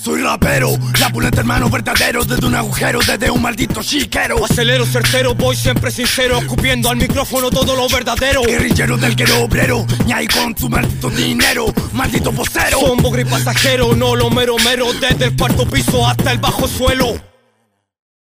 Soy rapero, rapulente hermano verdadero Desde un agujero, desde un maldito chiquero. Acelero certero, voy siempre sincero Escupiendo al micrófono todo lo verdadero. Guerrillero del guero obrero ni hay con tu maldito dinero Maldito vocero. Somos gris pasajero, no lo mero mero Desde el cuarto piso hasta el bajo suelo.